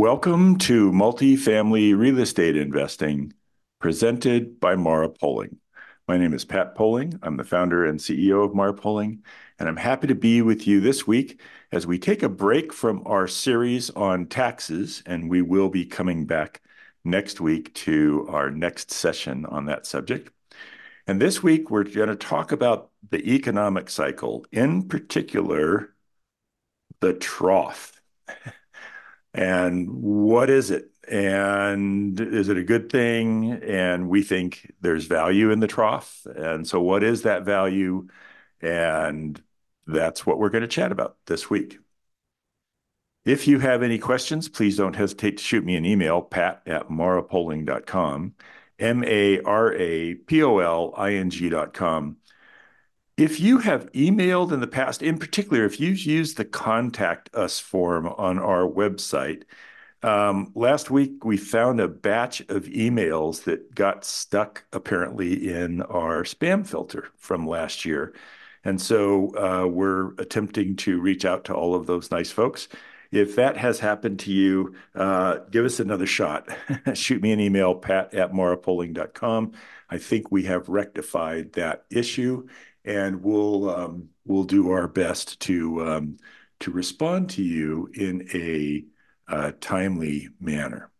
Welcome to Multifamily Real Estate Investing, presented by Mara Poling. My name is Pat Poling. I'm the founder and CEO of Mara Poling, and I'm happy to be with you this week as we take a break from our series on taxes, and we will be coming back next week to our next session on that subject. And this week, we're going to talk about the economic cycle, in particular, the trough. And what is it and is it? A good thing? And we think there's value in the trough. And so what is that value? And that's what we're going to chat about this week. If you have any questions, please don't hesitate to shoot me an email, pat@marapoling.com, M-A-R-A-P-O-L-I-N-G.com. If you have emailed in the past, in particular, if you've used the Contact Us form on our website, last week we found a batch of emails that got stuck apparently in our spam filter from last year. And so uh, we're attempting to reach out to all of those nice folks. If that has happened to you, give us another shot. Shoot me an email, pat@marapoling.com. I think we have rectified that issue, and we'll um, we'll do our best to um, to respond to you in a timely manner.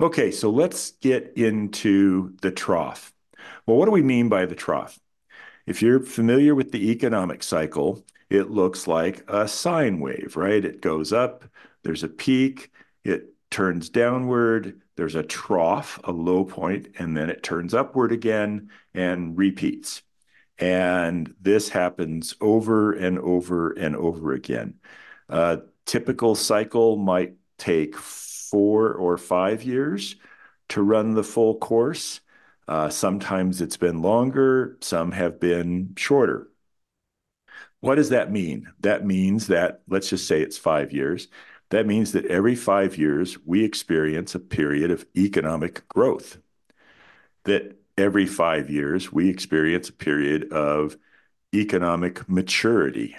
Okay, so let's get into the trough. Well, what do we mean by the trough? If you're familiar with the economic cycle, it looks like a sine wave, right? It goes up, there's a peak, it turns downward, there's a trough, a low point, and then it turns upward again and repeats. And this happens over and over and over again. A typical cycle might take four or five years to run the full course. Uh, sometimes it's been longer, some have been shorter. What does that mean? That means that, let's just say it's five years. That means that every five years we experience a period of economic growth. That every five years we experience a period of economic maturity.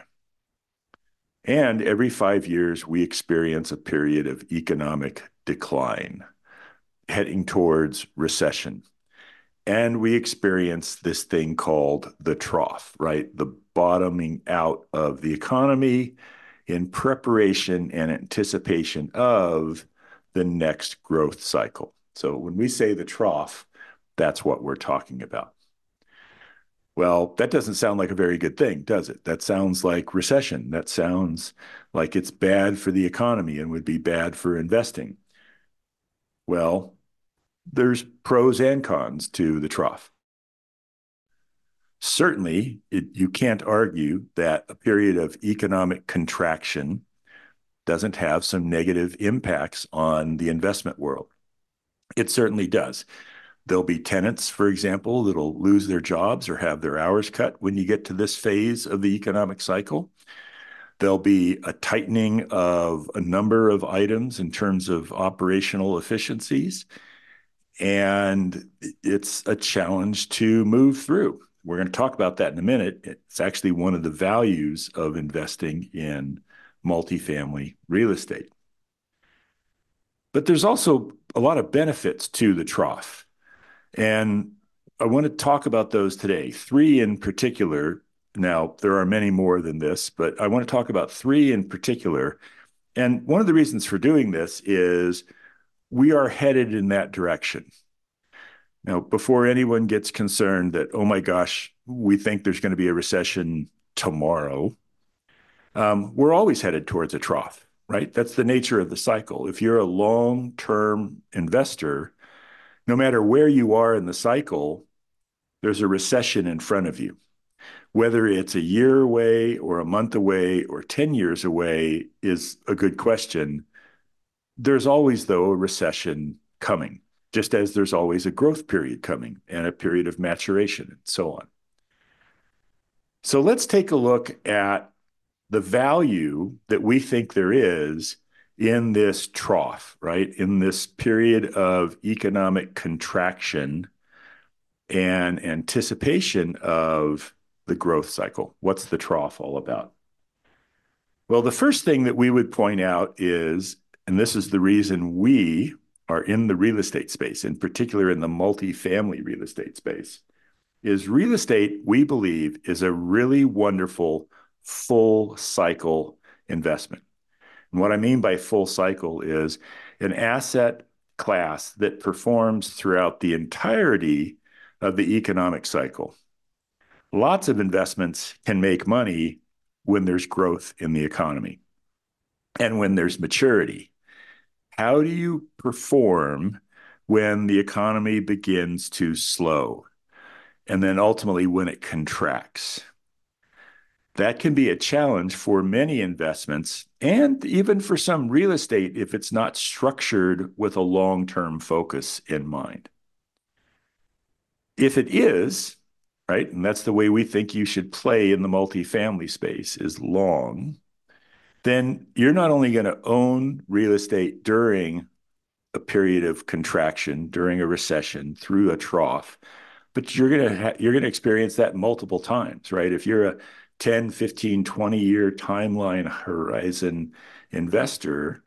And every five years we experience a period of economic decline, heading towards recession. And we experience this thing called the trough, right? The bottoming out of the economy in preparation and anticipation of the next growth cycle. So when we say the trough, that's what we're talking about. Well, that doesn't sound like a very good thing, does it? That sounds like recession. That sounds like it's bad for the economy and would be bad for investing. Well, there's pros and cons to the trough. Certainly, you can't argue that a period of economic contraction doesn't have some negative impacts on the investment world. It certainly does. There'll be tenants, for example, that'll lose their jobs or have their hours cut when you get to this phase of the economic cycle. There'll be a tightening of a number of items in terms of operational efficiencies. And it's a challenge to move through. We're going to talk about that in a minute. It's actually one of the values of investing in multifamily real estate. But there's also a lot of benefits to the trough. And I want to talk about those today, three in particular. Now, there are many more than this, but I want to talk about three in particular. And one of the reasons for doing this is we are headed in that direction. Now, before anyone gets concerned that, oh my gosh, we think there's going to be a recession tomorrow, um, we're always headed towards a trough, right? That's the nature of the cycle. If you're a long-term investor, no matter where you are in the cycle, there's a recession in front of you. Whether it's a year away or a month away or 10 years away is a good question. There's always, though, a recession coming, just as there's always a growth period coming and a period of maturation and so on. So let's take a look at the value that we think there is in this trough, right? In this period of economic contraction and anticipation of the growth cycle. What's the trough all about? Well, the first thing that we would point out is, and this is the reason we are in the real estate space, in particular in the multifamily real estate space, is real estate, we believe, is a really wonderful full cycle investment. And what I mean by full cycle is an asset class that performs throughout the entirety of the economic cycle. Lots of investments can make money when there's growth in the economy and when there's maturity. How do you perform when the economy begins to slow? And then ultimately when it contracts? That can be a challenge for many investments and even for some real estate if it's not structured with a long term focus in mind. If it is, right, and that's the way we think you should play in the multifamily space is long, then you're not only going to own real estate during a period of contraction, during a recession, through a trough, but you're going to ha- you're going to experience that multiple times, right? If you're a 10, 15, 20 year timeline horizon investor,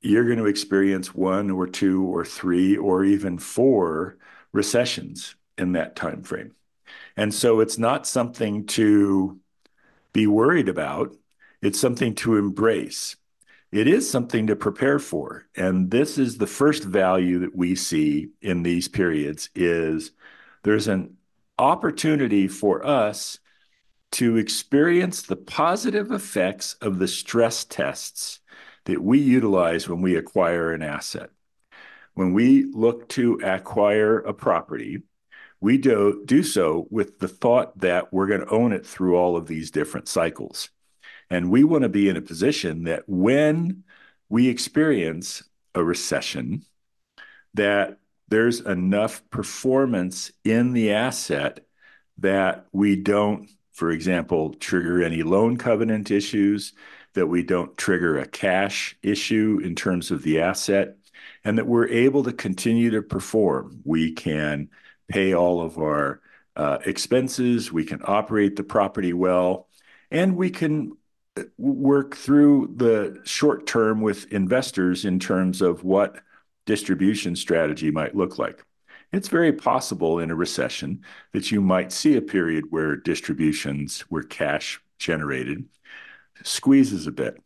you're going to experience one or two or three or even four recessions in that time frame. And so it's not something to be worried about. It's something to embrace. It is something to prepare for. And this is the first value that we see in these periods is there's an opportunity for us to experience the positive effects of the stress tests that we utilize when we acquire an asset. When we look to acquire a property, we do, do so with the thought that we're going to own it through all of these different cycles. And we want to be in a position that when we experience a recession, that there's enough performance in the asset that we don't for example, trigger any loan covenant issues, that we don't trigger a cash issue in terms of the asset, and that we're able to continue to perform. We can pay all of our uh, expenses, we can operate the property well, and we can work through the short term with investors in terms of what distribution strategy might look like. It's very possible in a recession that you might see a period where distributions, where cash generated, squeezes a bit.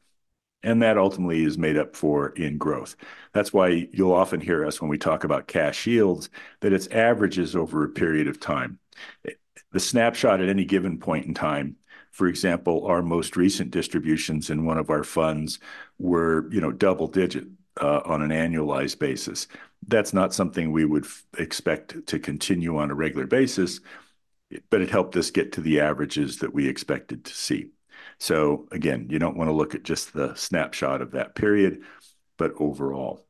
And that ultimately is made up for in growth. That's why you'll often hear us when we talk about cash yields that it's averages over a period of time. The snapshot at any given point in time for example, our most recent distributions in one of our funds were, you know, double digit uh, on an annualized basis. That's not something we would expect to continue on a regular basis, but it helped us get to the averages that we expected to see. So again, you don't want to look at just the snapshot of that period, but overall.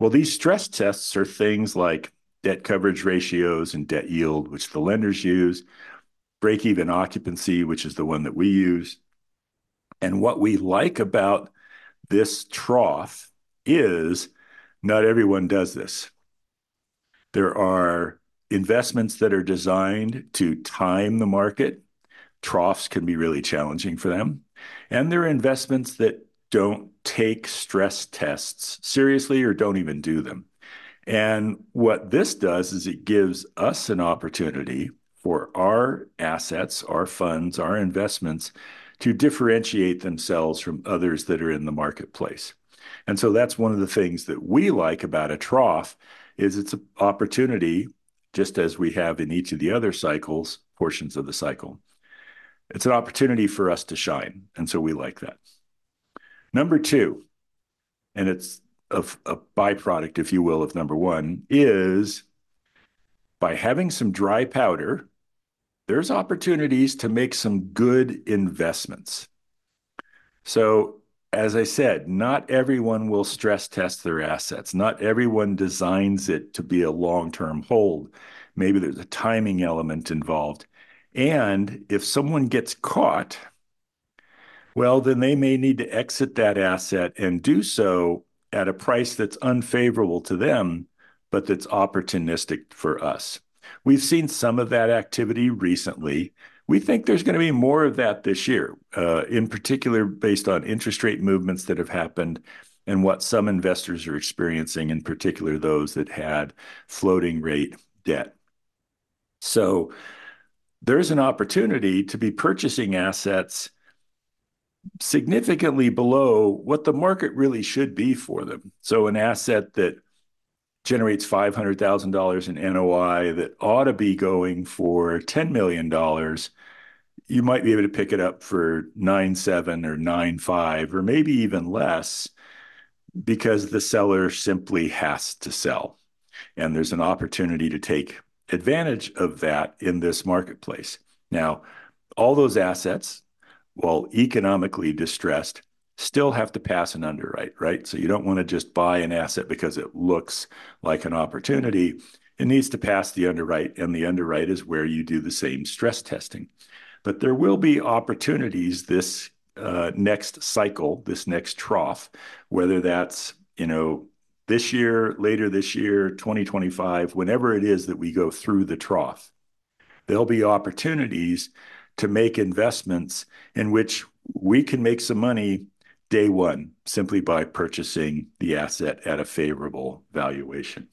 Well, these stress tests are things like debt coverage ratios and debt yield, which the lenders use, break even occupancy, which is the one that we use. And what we like about this trough is not everyone does this. There are investments that are designed to time the market. Troughs can be really challenging for them. And there are investments that don't take stress tests seriously or don't even do them. And what this does is it gives us an opportunity for our assets, our funds, our investments to differentiate themselves from others that are in the marketplace. And so that's one of the things that we like about a trough is it's an opportunity, just as we have in each of the other cycles, portions of the cycle. It's an opportunity for us to shine. And so we like that. Number two, and it's a, a byproduct, if you will, of number one, is by having some dry powder, there's opportunities to make some good investments. So as I said, not everyone will stress test their assets. Not everyone designs it to be a long term hold. Maybe there's a timing element involved. And if someone gets caught, well, then they may need to exit that asset and do so at a price that's unfavorable to them, but that's opportunistic for us. We've seen some of that activity recently We think there's going to be more of that this year, uh, in particular based on interest rate movements that have happened and what some investors are experiencing, in particular those that had floating rate debt. So there's an opportunity to be purchasing assets significantly below what the market really should be for them. So an asset that generates $500,000 in NOI that ought to be going for $10 million, you might be able to pick it up for $9.7 or $9.5 or maybe even less because the seller simply has to sell. And there's an opportunity to take advantage of that in this marketplace. Now, all those assets, while economically distressed, still have to pass an underwrite, right? So you don't want to just buy an asset because it looks like an opportunity. It needs to pass the underwrite, and the underwrite is where you do the same stress testing. But there will be opportunities this uh, next cycle, this next trough, whether that's, you know, this year, later this year, 2025, whenever it is that we go through the trough, there'll be opportunities to make investments in which we can make some money day one simply by purchasing the asset at a favorable valuation.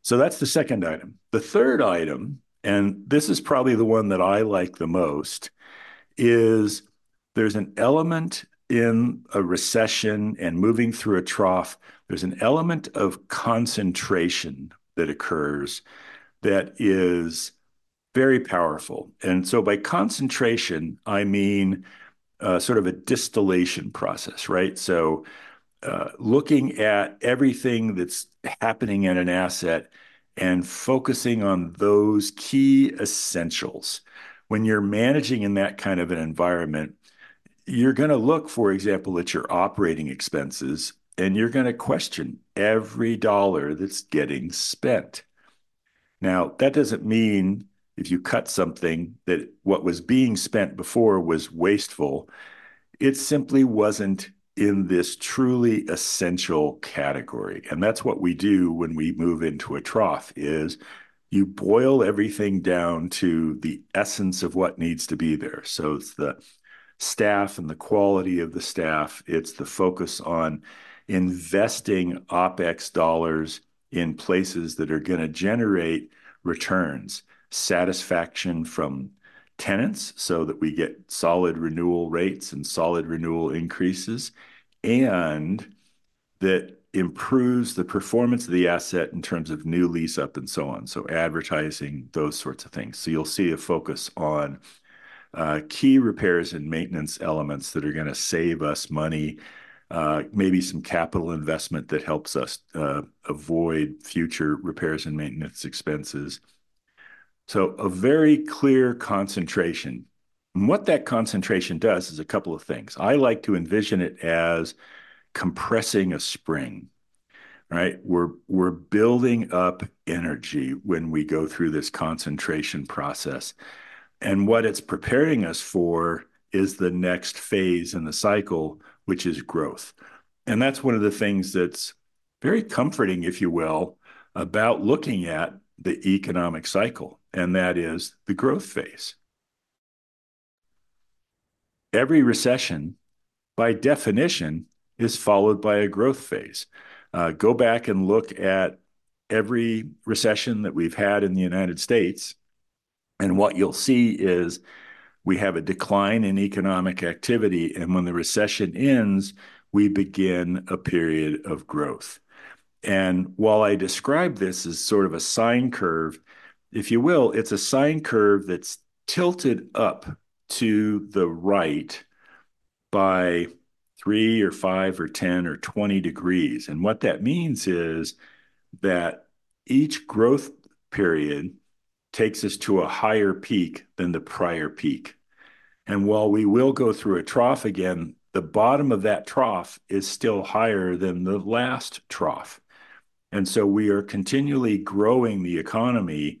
So that's the second item. The third item, and this is probably the one that I like the most, is there's an element in a recession and moving through a trough. There's an element of concentration that occurs that is very powerful. And so by concentration, I mean Uh, sort of a distillation process, right? So uh, looking at everything that's happening in an asset and focusing on those key essentials. When you're managing in that kind of an environment, you're going to look, for example, at your operating expenses, and you're going to question every dollar that's getting spent. Now, that doesn't mean if you cut something that what was being spent before was wasteful. It simply wasn't in this truly essential category. And that's what we do when we move into a trough is you boil everything down to the essence of what needs to be there. So it's the staff and the quality of the staff. It's the focus on investing OpEx dollars in places that are going to generate returns, satisfaction from tenants so that we get solid renewal rates and solid renewal increases, and that improves the performance of the asset in terms of new lease up and so on. So advertising, those sorts of things. So you'll see a focus on uh, key repairs and maintenance elements that are going to save us money, uh, maybe some capital investment that helps us uh, avoid future repairs and maintenance expenses. So a very clear concentration. And what that concentration does is a couple of things. I like to envision it as compressing a spring, right? We're building up energy when we go through this concentration process. And what it's preparing us for is the next phase in the cycle, which is growth. And that's one of the things that's very comforting, if you will, about looking at the economic cycle, and that is the growth phase. Every recession, by definition, is followed by a growth phase. Uh, go back and look at every recession that we've had in the United States, and what you'll see is we have a decline in economic activity, and when the recession ends, we begin a period of growth. And while I describe this as sort of a sine curve, if you will, it's a sine curve that's tilted up to the right by three or five or 10 or 20 degrees. And what that means is that each growth period takes us to a higher peak than the prior peak. And while we will go through a trough again, the bottom of that trough is still higher than the last trough. And so we are continually growing the economy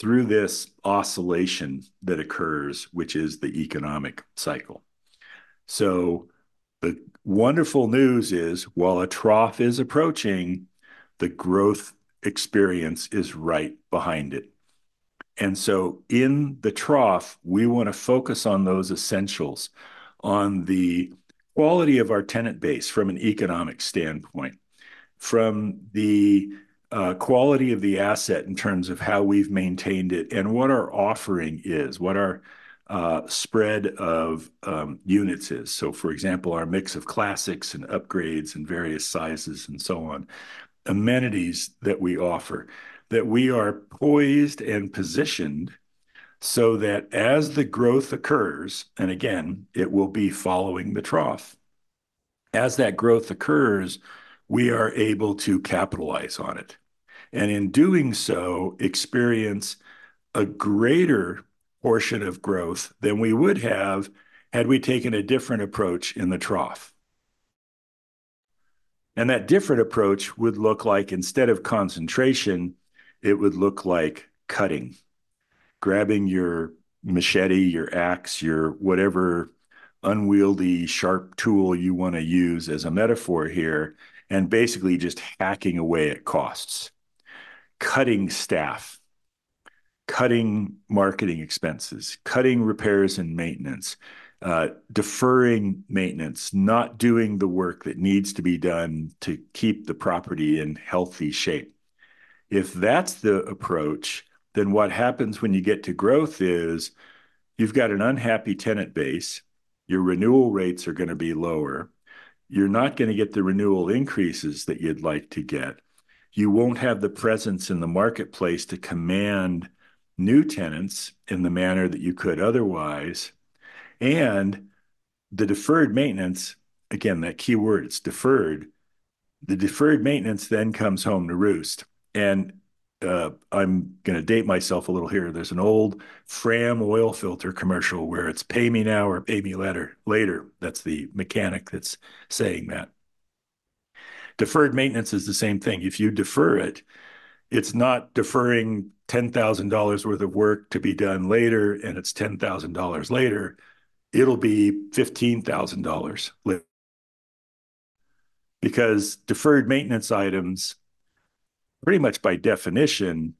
through this oscillation that occurs, which is the economic cycle. So the wonderful news is, while a trough is approaching, the growth experience is right behind it. And so in the trough, we want to focus on those essentials, on the quality of our tenant base from an economic standpoint, from the uh, quality of the asset in terms of how we've maintained it and what our offering is, what our uh, spread of um, units is. So, for example, our mix of classics and upgrades and various sizes and so on, amenities that we offer, that we are poised and positioned so that as the growth occurs, and again, it will be following the trough, as that growth occurs, we are able to capitalize on it. And in doing so, experience a greater portion of growth than we would have had we taken a different approach in the trough. And that different approach would look like, instead of concentration, it would look like cutting, grabbing your machete, your axe, your whatever unwieldy sharp tool you want to use as a metaphor here, and basically just hacking away at costs, cutting staff, cutting marketing expenses, cutting repairs and maintenance, uh, deferring maintenance, not doing the work that needs to be done to keep the property in healthy shape. If that's the approach, then what happens when you get to growth is you've got an unhappy tenant base, your renewal rates are going to be lower, you're not going to get the renewal increases that you'd like to get, you won't have the presence in the marketplace to command new tenants in the manner that you could otherwise. And the deferred maintenance, again, that key word, it's deferred, the deferred maintenance then comes home to roost. And Uh, I'm going to date myself a little here. There's an old Fram oil filter commercial where it's pay me now or pay me later. That's the mechanic that's saying that. Deferred maintenance is the same thing. If you defer it, it's not deferring $10,000 worth of work to be done later, and it's $10,000 later. It'll be $15,000 later. Because deferred maintenance items, pretty much by definition,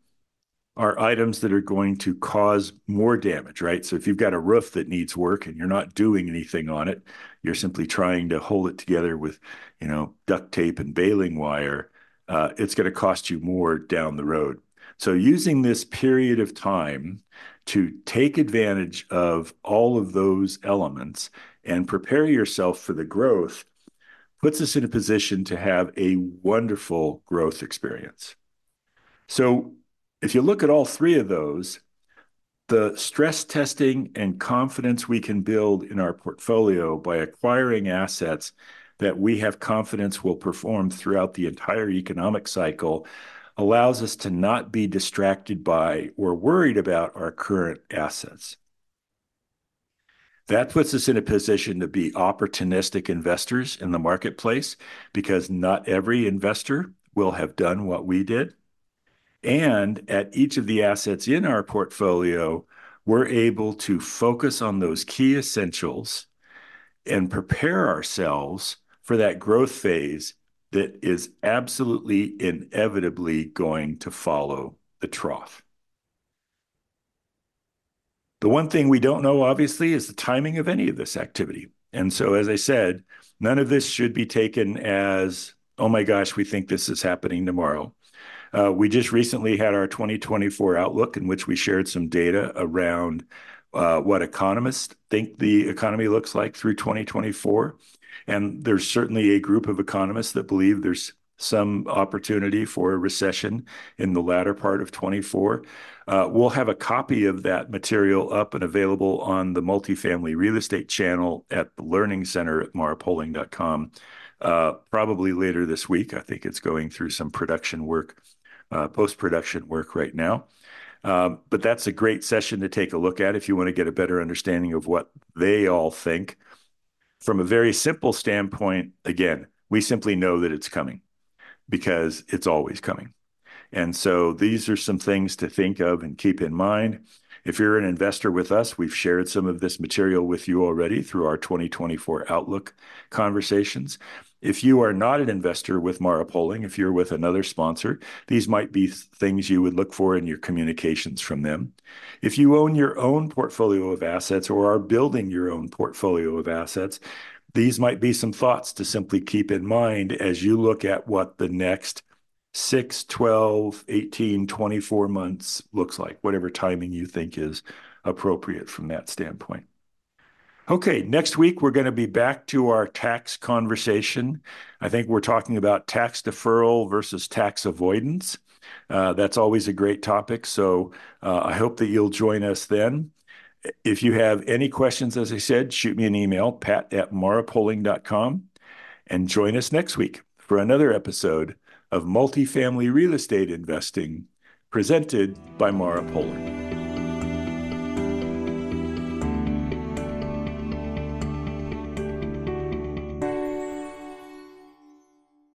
are items that are going to cause more damage, right? So if you've got a roof that needs work and you're not doing anything on it, you're simply trying to hold it together with, you know, duct tape and baling wire, uh, it's going to cost you more down the road. So using this period of time to take advantage of all of those elements and prepare yourself for the growth puts us in a position to have a wonderful growth experience. So if you look at all three of those, the stress testing and confidence we can build in our portfolio by acquiring assets that we have confidence will perform throughout the entire economic cycle allows us to not be distracted by or worried about our current assets. That puts us in a position to be opportunistic investors in the marketplace because not every investor will have done what we did. And at each of the assets in our portfolio, we're able to focus on those key essentials and prepare ourselves for that growth phase that is absolutely inevitably going to follow the trough. The one thing we don't know, obviously, is the timing of any of this activity. And so, as I said, none of this should be taken as, "Oh my gosh, we think this is happening tomorrow." Uh, we just recently had our 2024 outlook in which we shared some data around uh, what economists think the economy looks like through 2024. And there's certainly a group of economists that believe there's some opportunity for a recession in the latter part of 2024. We'll have a copy of that material up and available on the multifamily real estate channel at the Learning Center at marapoling.com uh, probably later this week. I think it's going through some production work, uh, post-production work right now. Um, but that's a great session to take a look at if you want to get a better understanding of what they all think. From a very simple standpoint, again, we simply know that it's coming because it's always coming. And so these are some things to think of and keep in mind. If you're an investor with us, we've shared some of this material with you already through our 2024 outlook conversations. If you are not an investor with Mara Poling, if you're with another sponsor, these might be things you would look for in your communications from them. If you own your own portfolio of assets or are building your own portfolio of assets, these might be some thoughts to simply keep in mind as you look at what the next six, 12, 18, 24 months looks like, whatever timing you think is appropriate from that standpoint. Okay, next week we're going to be back to our tax conversation. I think we're talking about tax deferral versus tax avoidance. Uh, that's always a great topic. So uh, I hope that you'll join us then. If you have any questions, as I said, shoot me an email, pat at marapoling.com, and join us next week for another episode of Multifamily Real Estate Investing presented by Mara Poling.